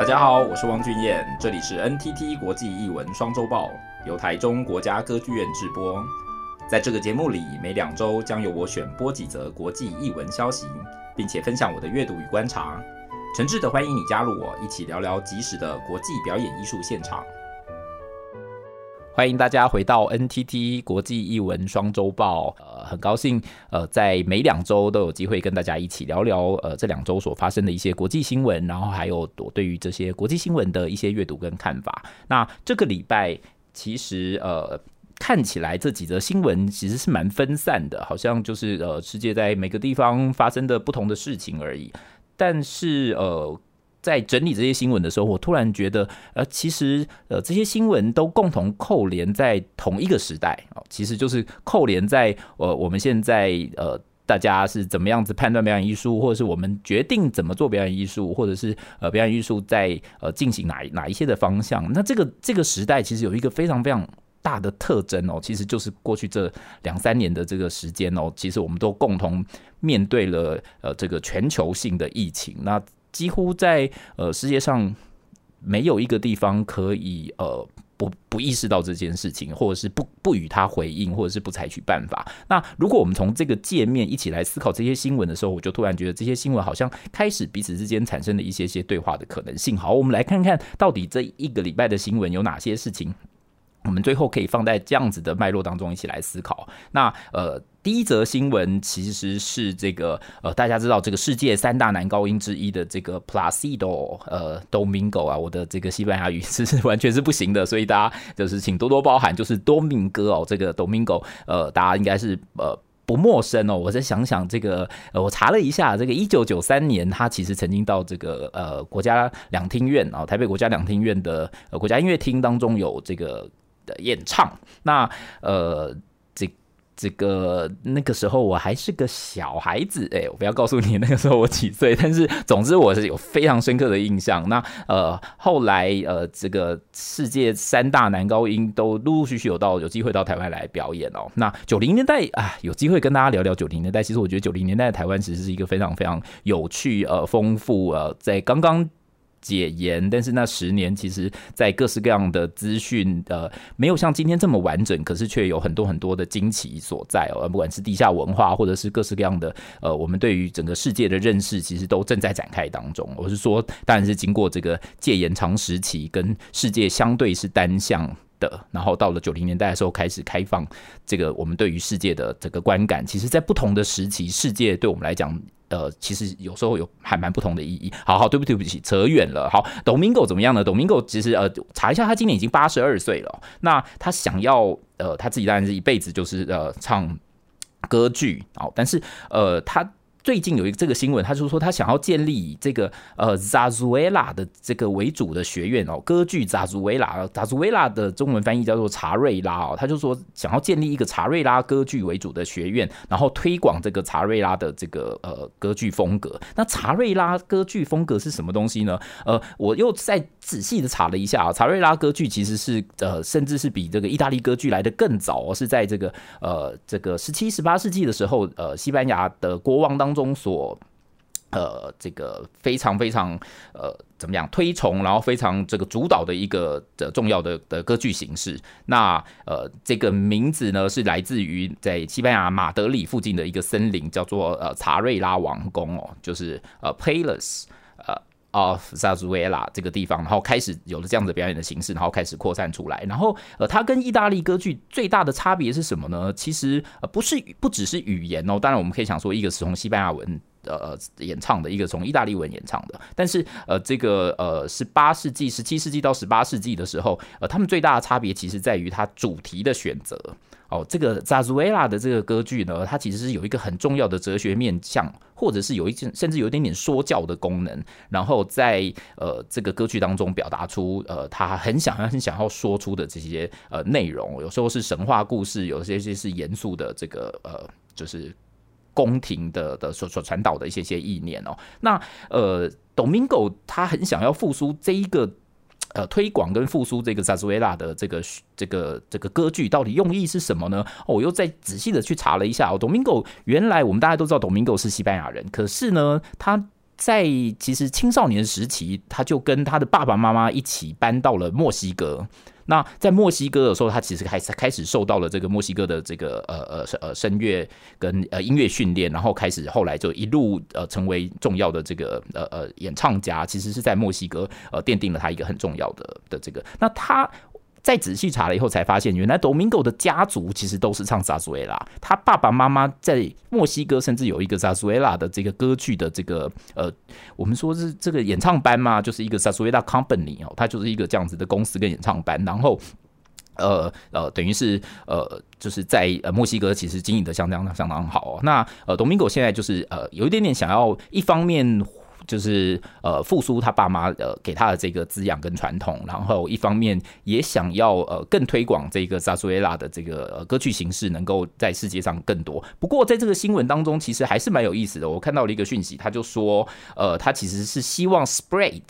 大家好，我是汪俊彦，这里是 NTT 国际译文双周报，由台中国家歌剧院制播。在这个节目里，每两周将由我选播几则国际译文消息，并且分享我的阅读与观察。诚挚的欢迎你加入我，一起聊聊即时的国际表演艺术现场。欢迎大家回到 NTT 国际译文双周报。呃，很高兴，呃，在每两周都有机会跟大家一起聊聊，呃，这两周所发生的一些国际新闻，然后还有我对于这些国际新闻的一些阅读跟看法。那这个礼拜其实，呃，看起来这几则新闻其实是蛮分散的，好像就是呃，世界在每个地方发生的不同的事情而已。但是呃，在整理这些新闻的时候，我突然觉得，呃，其实呃，这些新闻都共同扣连在同一个时代哦，其实就是扣连在呃，我们现在呃，大家是怎么样子判断表演艺术，或者是我们决定怎么做表演艺术，或者是呃，表演艺术在呃进行哪哪一些的方向。那这个这个时代其实有一个非常非常大的特征哦，其实就是过去这两三年的这个时间哦，其实我们都共同面对了呃这个全球性的疫情。那几乎在呃世界上没有一个地方可以呃不不意识到这件事情，或者是不不与他回应，或者是不采取办法。那如果我们从这个界面一起来思考这些新闻的时候，我就突然觉得这些新闻好像开始彼此之间产生了一些些对话的可能性。好，我们来看看到底这一个礼拜的新闻有哪些事情。我们最后可以放在这样子的脉络当中一起来思考。那呃，第一则新闻其实是这个呃，大家知道这个世界三大男高音之一的这个 Placido 呃 Domingo 啊，我的这个西班牙语是完全是不行的，所以大家就是请多多包涵。就是多明哥哦，这个 Domingo 呃，大家应该是呃不陌生哦。我再想想这个，呃，我查了一下，这个一九九三年他其实曾经到这个呃国家两厅院啊，台北国家两厅院的呃国家音乐厅当中有这个。的演唱，那呃，这这个那个时候我还是个小孩子，哎，我不要告诉你那个时候我几岁，但是总之我是有非常深刻的印象。那呃，后来呃，这个世界三大男高音都陆陆续续有到有机会到台湾来表演哦。那九零年代啊，有机会跟大家聊聊九零年代。其实我觉得九零年代的台湾其实是一个非常非常有趣呃丰富呃，在刚刚。解严，但是那十年其实，在各式各样的资讯，呃，没有像今天这么完整，可是却有很多很多的惊奇所在哦。不管是地下文化，或者是各式各样的，呃，我们对于整个世界的认识，其实都正在展开当中。我是说，当然是经过这个戒严长时期，跟世界相对是单向的，然后到了九零年代的时候开始开放，这个我们对于世界的这个观感，其实在不同的时期，世界对我们来讲。呃，其实有时候有还蛮不同的意义。好好，对不起对不起，扯远了。好，Domingo 怎么样呢？Domingo 其实呃，查一下，他今年已经八十二岁了。那他想要呃，他自己当然是一辈子就是呃唱歌剧。好，但是呃，他。最近有一个这个新闻，他就说他想要建立以这个呃扎祖维拉的这个为主的学院哦，歌剧扎祖维拉，扎祖维拉的中文翻译叫做查瑞拉哦，他就说想要建立一个查瑞拉歌剧为主的学院，然后推广这个查瑞拉的这个呃歌剧风格。那查瑞拉歌剧风格是什么东西呢？呃，我又再仔细的查了一下啊，查瑞拉歌剧其实是呃甚至是比这个意大利歌剧来得更早，是在这个呃这个十七十八世纪的时候，呃西班牙的国王当。当中所呃这个非常非常呃怎么样推崇，然后非常这个主导的一个的重要的的歌剧形式。那呃这个名字呢是来自于在西班牙马德里附近的一个森林，叫做呃查瑞拉王宫哦，就是呃 Palace。Of Zarzuela 这个地方，然后开始有了这样的表演的形式，然后开始扩散出来。然后，呃，它跟意大利歌剧最大的差别是什么呢？其实，呃，不是不只是语言哦。当然，我们可以想说，一个是从西班牙文呃演唱的，一个从意大利文演唱的。但是，呃，这个呃，十八世纪、十七世纪到十八世纪的时候，呃，他们最大的差别其实在于它主题的选择。哦，这个扎祖维拉的这个歌剧呢，它其实是有一个很重要的哲学面向，或者是有一件甚至有一点点说教的功能，然后在呃这个歌剧当中表达出呃他很想要很想要说出的这些呃内容，有时候是神话故事，有些些是严肃的这个呃就是宫廷的的所所传导的一些些意念哦。那呃，Domingo 他很想要复苏这一个。呃，推广跟复苏这个萨斯维拉的这个这个这个歌剧到底用意是什么呢？我又再仔细的去查了一下哦，Domingo 原来我们大家都知道 Domingo 是西班牙人，可是呢，他在其实青少年时期，他就跟他的爸爸妈妈一起搬到了墨西哥。那在墨西哥的时候，他其实开始开始受到了这个墨西哥的这个呃呃呃声乐跟呃音乐训练，然后开始后来就一路呃成为重要的这个呃呃演唱家。其实是在墨西哥呃奠定了他一个很重要的的这个。那他。再仔细查了以后，才发现原来 Domingo 的家族其实都是唱 Zarzuela。他爸爸妈妈在墨西哥甚至有一个 Zarzuela 的这个歌剧的这个呃，我们说是这个演唱班嘛，就是一个 Zarzuela Company 哦，它就是一个这样子的公司跟演唱班。然后呃呃，等于是呃，就是在呃墨西哥其实经营的相当相当好哦。那呃，Domingo 现在就是呃有一点点想要一方面。就是呃复苏他爸妈呃给他的这个滋养跟传统，然后一方面也想要呃更推广这个萨苏维拉的这个歌曲形式，能够在世界上更多。不过在这个新闻当中，其实还是蛮有意思的。我看到了一个讯息，他就说呃他其实是希望 spread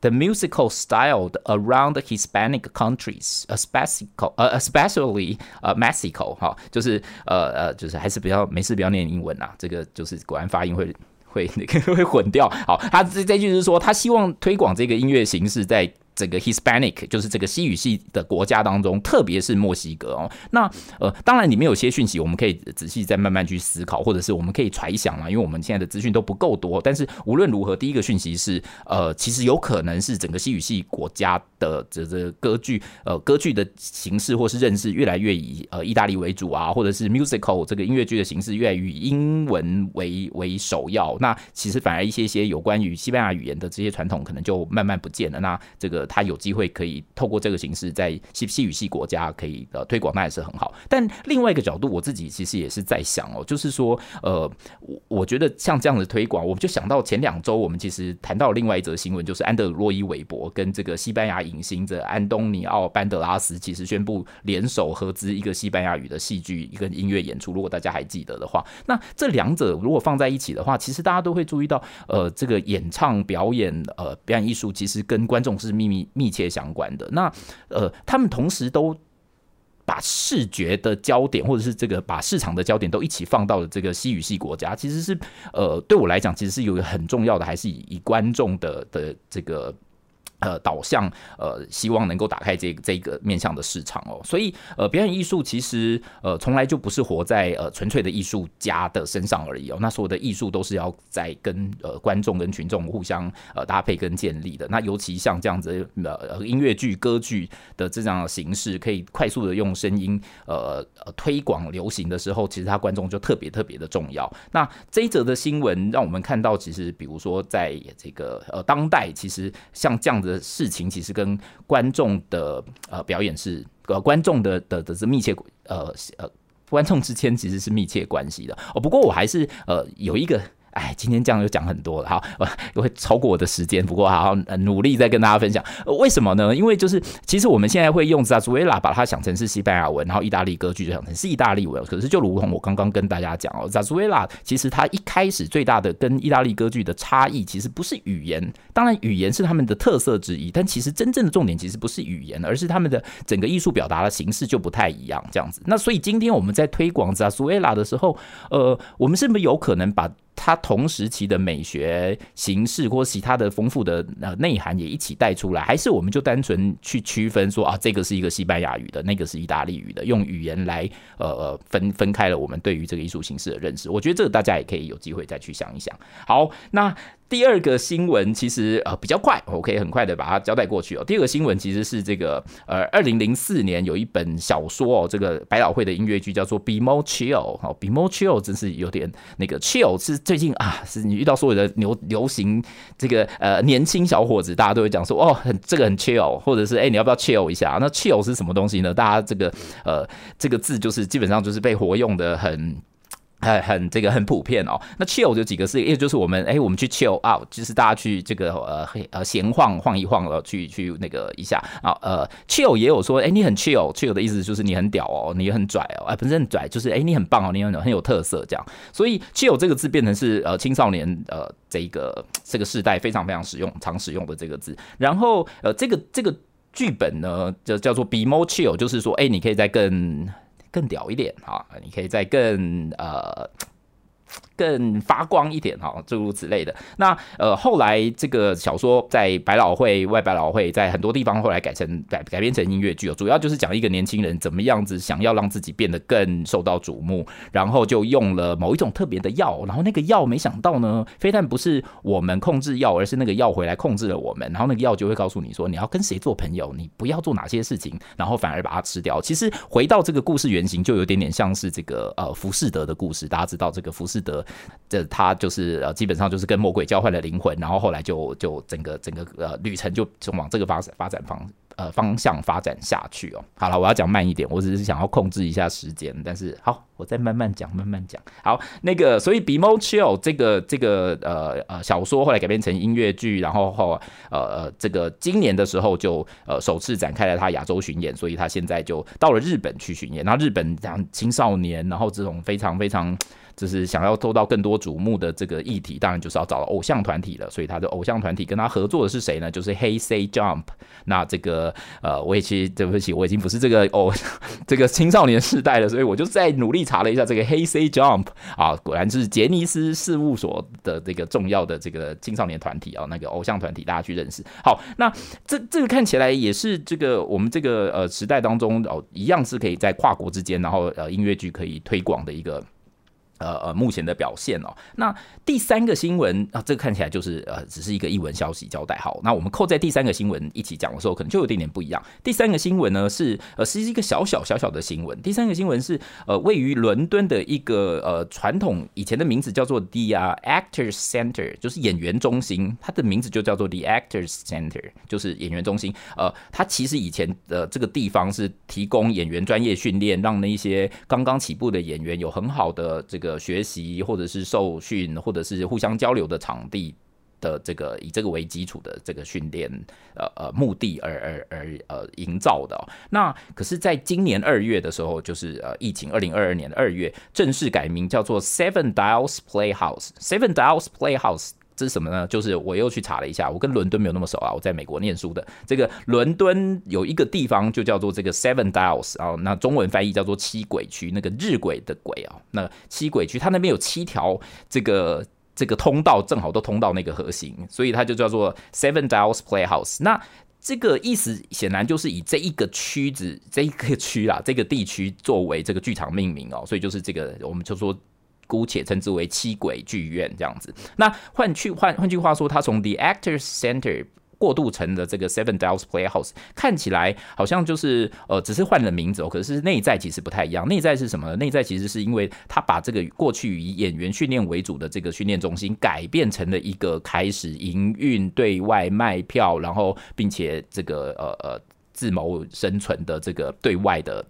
the musical style around Hispanic countries, especially 呃 especially 呃 Mexico 哈，就是呃呃就是还是比较没事不要念英文啊，这个就是果然发音会。会那个 会混掉。好，他这这就是说，他希望推广这个音乐形式在。整个 Hispanic 就是这个西语系的国家当中，特别是墨西哥哦。那呃，当然里面有些讯息，我们可以仔细再慢慢去思考，或者是我们可以揣想嘛，因为我们现在的资讯都不够多。但是无论如何，第一个讯息是，呃，其实有可能是整个西语系国家的这这歌剧，呃，歌剧的形式或是认识越来越以呃意大利为主啊，或者是 musical 这个音乐剧的形式越来越以英文为为首要。那其实反而一些些有关于西班牙语言的这些传统，可能就慢慢不见了。那这个。他有机会可以透过这个形式在西西语系国家可以呃推广，那也是很好。但另外一个角度，我自己其实也是在想哦，就是说呃，我我觉得像这样的推广，我们就想到前两周我们其实谈到另外一则新闻，就是安德鲁洛伊韦伯跟这个西班牙影星的安东尼奥班德拉斯，其实宣布联手合资一个西班牙语的戏剧一个音乐演出。如果大家还记得的话，那这两者如果放在一起的话，其实大家都会注意到，呃，这个演唱表演呃表演艺术其实跟观众是秘密。密密切相关的那呃，他们同时都把视觉的焦点，或者是这个把市场的焦点都一起放到了这个西语系国家，其实是呃，对我来讲，其实是有一个很重要的，还是以以观众的的这个。呃，导向呃，希望能够打开这这个面向的市场哦，所以呃，表演艺术其实呃，从来就不是活在呃纯粹的艺术家的身上而已哦。那所有的艺术都是要在跟呃观众跟群众互相呃搭配跟建立的。那尤其像这样子呃音乐剧、歌剧的这样的形式，可以快速的用声音呃呃推广流行的时候，其实他观众就特别特别的重要。那这一则的新闻让我们看到，其实比如说在这个呃当代，其实像这样的。事情其实跟观众的呃表演是呃观众的的的是密切呃呃观众之间其实是密切关系的哦。不过我还是呃有一个。哎，今天这样就讲很多了，好，我会超过我的时间，不过好好努力再跟大家分享。为什么呢？因为就是其实我们现在会用 Zarzuela 把它想成是西班牙文，然后意大利歌剧就想成是意大利文。可是就如同我刚刚跟大家讲哦，Zarzuela 其实它一开始最大的跟意大利歌剧的差异，其实不是语言，当然语言是他们的特色之一，但其实真正的重点其实不是语言，而是他们的整个艺术表达的形式就不太一样，这样子。那所以今天我们在推广 Zarzuela 的时候，呃，我们是不是有可能把它同时期的美学形式或其他的丰富的呃内涵也一起带出来，还是我们就单纯去区分说啊，这个是一个西班牙语的，那个是意大利语的，用语言来呃呃分分开了我们对于这个艺术形式的认识。我觉得这个大家也可以有机会再去想一想。好，那。第二个新闻其实呃比较快，我可以很快的把它交代过去哦。第二个新闻其实是这个呃，二零零四年有一本小说哦，这个百老汇的音乐剧叫做《Be More Chill》哦，《Be More Chill》真是有点那个 chill 是最近啊，是你遇到所有的流流行这个呃年轻小伙子，大家都会讲说哦，很这个很 chill，或者是哎、你要不要 chill 一下？那 chill 是什么东西呢？大家这个呃这个字就是基本上就是被活用的很。很很这个很普遍哦。那 chill 就几个字，也就是我们哎、我们去 chill out，就是大家去这个呃呃闲晃晃一晃了，去去那个一下啊呃 chill 也有说哎、你很 chill，chill 的意思就是你很屌哦，你很拽哦，哎不是很拽，就是哎、你很棒哦，你很很有特色这样。所以 chill 这个字变成是呃青少年呃这一个这个世代非常非常使用常使用的这个字。然后呃这个这个剧本呢就叫做 be more chill，就是说哎、你可以再更。更屌一点啊！你可以再更呃更发光一点哈，诸如此类的。那呃，后来这个小说在百老汇、外百老汇，在很多地方后来改成改改编成音乐剧哦，主要就是讲一个年轻人怎么样子想要让自己变得更受到瞩目，然后就用了某一种特别的药，然后那个药没想到呢，非但不是我们控制药，而是那个药回来控制了我们，然后那个药就会告诉你说你要跟谁做朋友，你不要做哪些事情，然后反而把它吃掉。其实回到这个故事原型，就有点点像是这个呃浮士德的故事，大家知道这个浮士德。这他就是呃，基本上就是跟魔鬼交换了灵魂，然后后来就就整个整个呃旅程就就往这个发展发展方呃方向发展下去哦。好了，我要讲慢一点，我只是想要控制一下时间，但是好，我再慢慢讲，慢慢讲。好，那个所以《Be More Chill》这个这个呃呃小说后来改编成音乐剧，然后后呃呃这个今年的时候就呃首次展开了他亚洲巡演，所以他现在就到了日本去巡演。然后日本讲青少年，然后这种非常非常。就是想要做到更多瞩目的这个议题，当然就是要找偶像团体了。所以他的偶像团体跟他合作的是谁呢？就是 Hey Say Jump。那这个呃，我也其实对不起，我已经不是这个哦，这个青少年世代了，所以我就再努力查了一下这个 Hey Say Jump 啊，果然是杰尼斯事务所的这个重要的这个青少年团体啊，那个偶像团体，大家去认识。好，那这这个看起来也是这个我们这个呃时代当中哦，一样是可以在跨国之间，然后呃音乐剧可以推广的一个。呃呃，目前的表现哦。那第三个新闻啊，这个看起来就是呃，只是一个艺文消息交代。好，那我们扣在第三个新闻一起讲的时候，可能就有点点不一样。第三个新闻呢是呃，是一个小小小小的新闻。第三个新闻是呃，位于伦敦的一个呃传统以前的名字叫做 The Actors Center，就是演员中心。它的名字就叫做 The Actors Center，就是演员中心。呃，它其实以前的这个地方是提供演员专业训练，让那些刚刚起步的演员有很好的这个。学习或者是受训或者是互相交流的场地的这个以这个为基础的这个训练呃呃目的而而而呃营造的。那可是在今年二月的时候，就是呃疫情二零二二年的二月正式改名叫做 Seven Dials Playhouse Seven Dials Playhouse。这是什么呢？就是我又去查了一下，我跟伦敦没有那么熟啊。我在美国念书的，这个伦敦有一个地方就叫做这个 Seven Dials 啊，那中文翻译叫做七轨区，那个日晷的轨啊，那七轨区它那边有七条这个这个通道，正好都通到那个核心，所以它就叫做 Seven Dials Playhouse。那这个意思显然就是以这一个区子这一个区啦，这个地区作为这个剧场命名哦，所以就是这个我们就说。姑且称之为七鬼剧院这样子。那换去换换句话说，它从 The Actors Center 过渡成的这个 Seven Dials Playhouse，看起来好像就是呃，只是换了名字哦。可是内在其实不太一样。内在是什么呢？内在其实是因为他把这个过去以演员训练为主的这个训练中心，改变成了一个开始营运、对外卖票，然后并且这个呃呃自谋生存的这个对外的。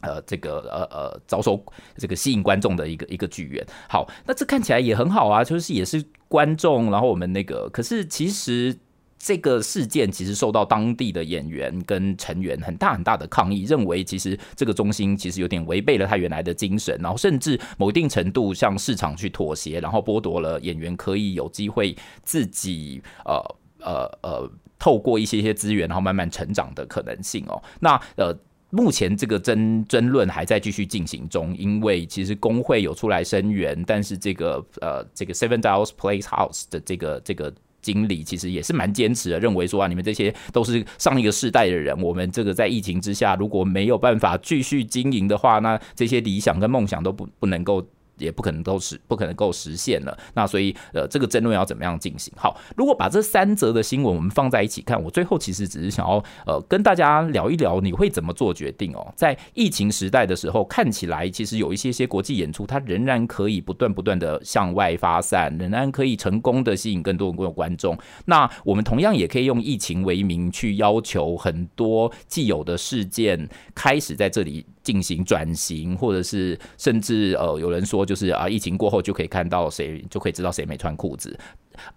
呃，这个呃呃，招收这个吸引观众的一个一个剧院。好，那这看起来也很好啊，就是也是观众，然后我们那个，可是其实这个事件其实受到当地的演员跟成员很大很大的抗议，认为其实这个中心其实有点违背了他原来的精神，然后甚至某一定程度向市场去妥协，然后剥夺了演员可以有机会自己呃呃呃透过一些些资源，然后慢慢成长的可能性哦。那呃。目前这个争争论还在继续进行中，因为其实工会有出来声援，但是这个呃这个 Seven Dials Place House 的这个这个经理其实也是蛮坚持的，认为说啊，你们这些都是上一个世代的人，我们这个在疫情之下如果没有办法继续经营的话，那这些理想跟梦想都不不能够。也不可能都实不可能够实现了，那所以呃，这个争论要怎么样进行？好，如果把这三则的新闻我们放在一起看，我最后其实只是想要呃跟大家聊一聊，你会怎么做决定哦？在疫情时代的时候，看起来其实有一些些国际演出，它仍然可以不断不断的向外发散，仍然可以成功的吸引更多更多观众。那我们同样也可以用疫情为名去要求很多既有的事件开始在这里。进行转型，或者是甚至呃，有人说就是啊，疫情过后就可以看到谁，就可以知道谁没穿裤子。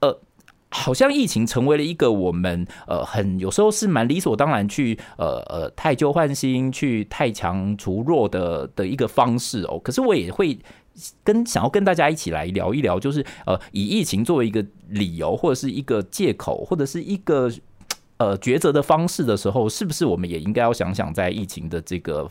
呃，好像疫情成为了一个我们呃很有时候是蛮理所当然去呃呃汰旧换新，去太强除弱的的一个方式哦。可是我也会跟想要跟大家一起来聊一聊，就是呃以疫情作为一个理由，或者是一个借口，或者是一个呃抉择的方式的时候，是不是我们也应该要想想在疫情的这个。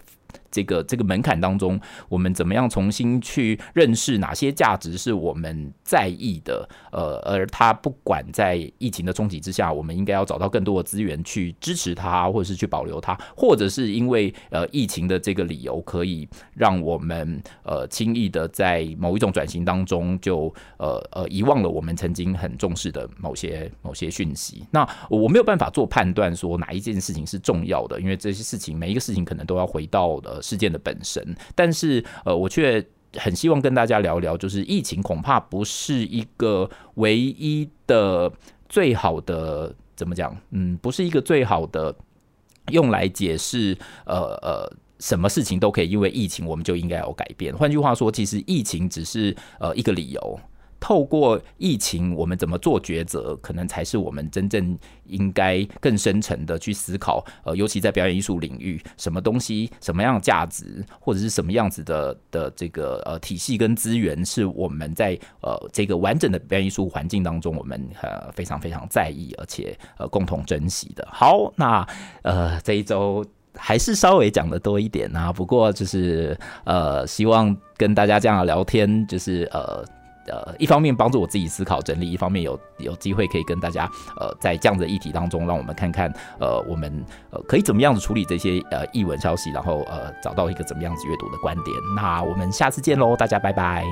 这个这个门槛当中，我们怎么样重新去认识哪些价值是我们在意的？呃，而它不管在疫情的冲击之下，我们应该要找到更多的资源去支持它，或者是去保留它，或者是因为呃疫情的这个理由，可以让我们呃轻易的在某一种转型当中就呃呃遗忘了我们曾经很重视的某些某些讯息。那我没有办法做判断说哪一件事情是重要的，因为这些事情每一个事情可能都要回到呃。事件的本身，但是呃，我却很希望跟大家聊聊，就是疫情恐怕不是一个唯一的最好的，怎么讲？嗯，不是一个最好的用来解释呃呃什么事情都可以因为疫情我们就应该要改变。换句话说，其实疫情只是呃一个理由。透过疫情，我们怎么做抉择，可能才是我们真正应该更深层的去思考。呃，尤其在表演艺术领域，什么东西、什么样价值，或者是什么样子的的这个呃体系跟资源，是我们在呃这个完整的表演艺术环境当中，我们呃非常非常在意，而且呃共同珍惜的。好，那呃这一周还是稍微讲的多一点啊，不过就是呃希望跟大家这样聊天，就是呃。呃，一方面帮助我自己思考整理，一方面有有机会可以跟大家呃，在这样的议题当中，让我们看看呃，我们呃可以怎么样子处理这些呃译文消息，然后呃找到一个怎么样子阅读的观点。那我们下次见喽，大家拜拜。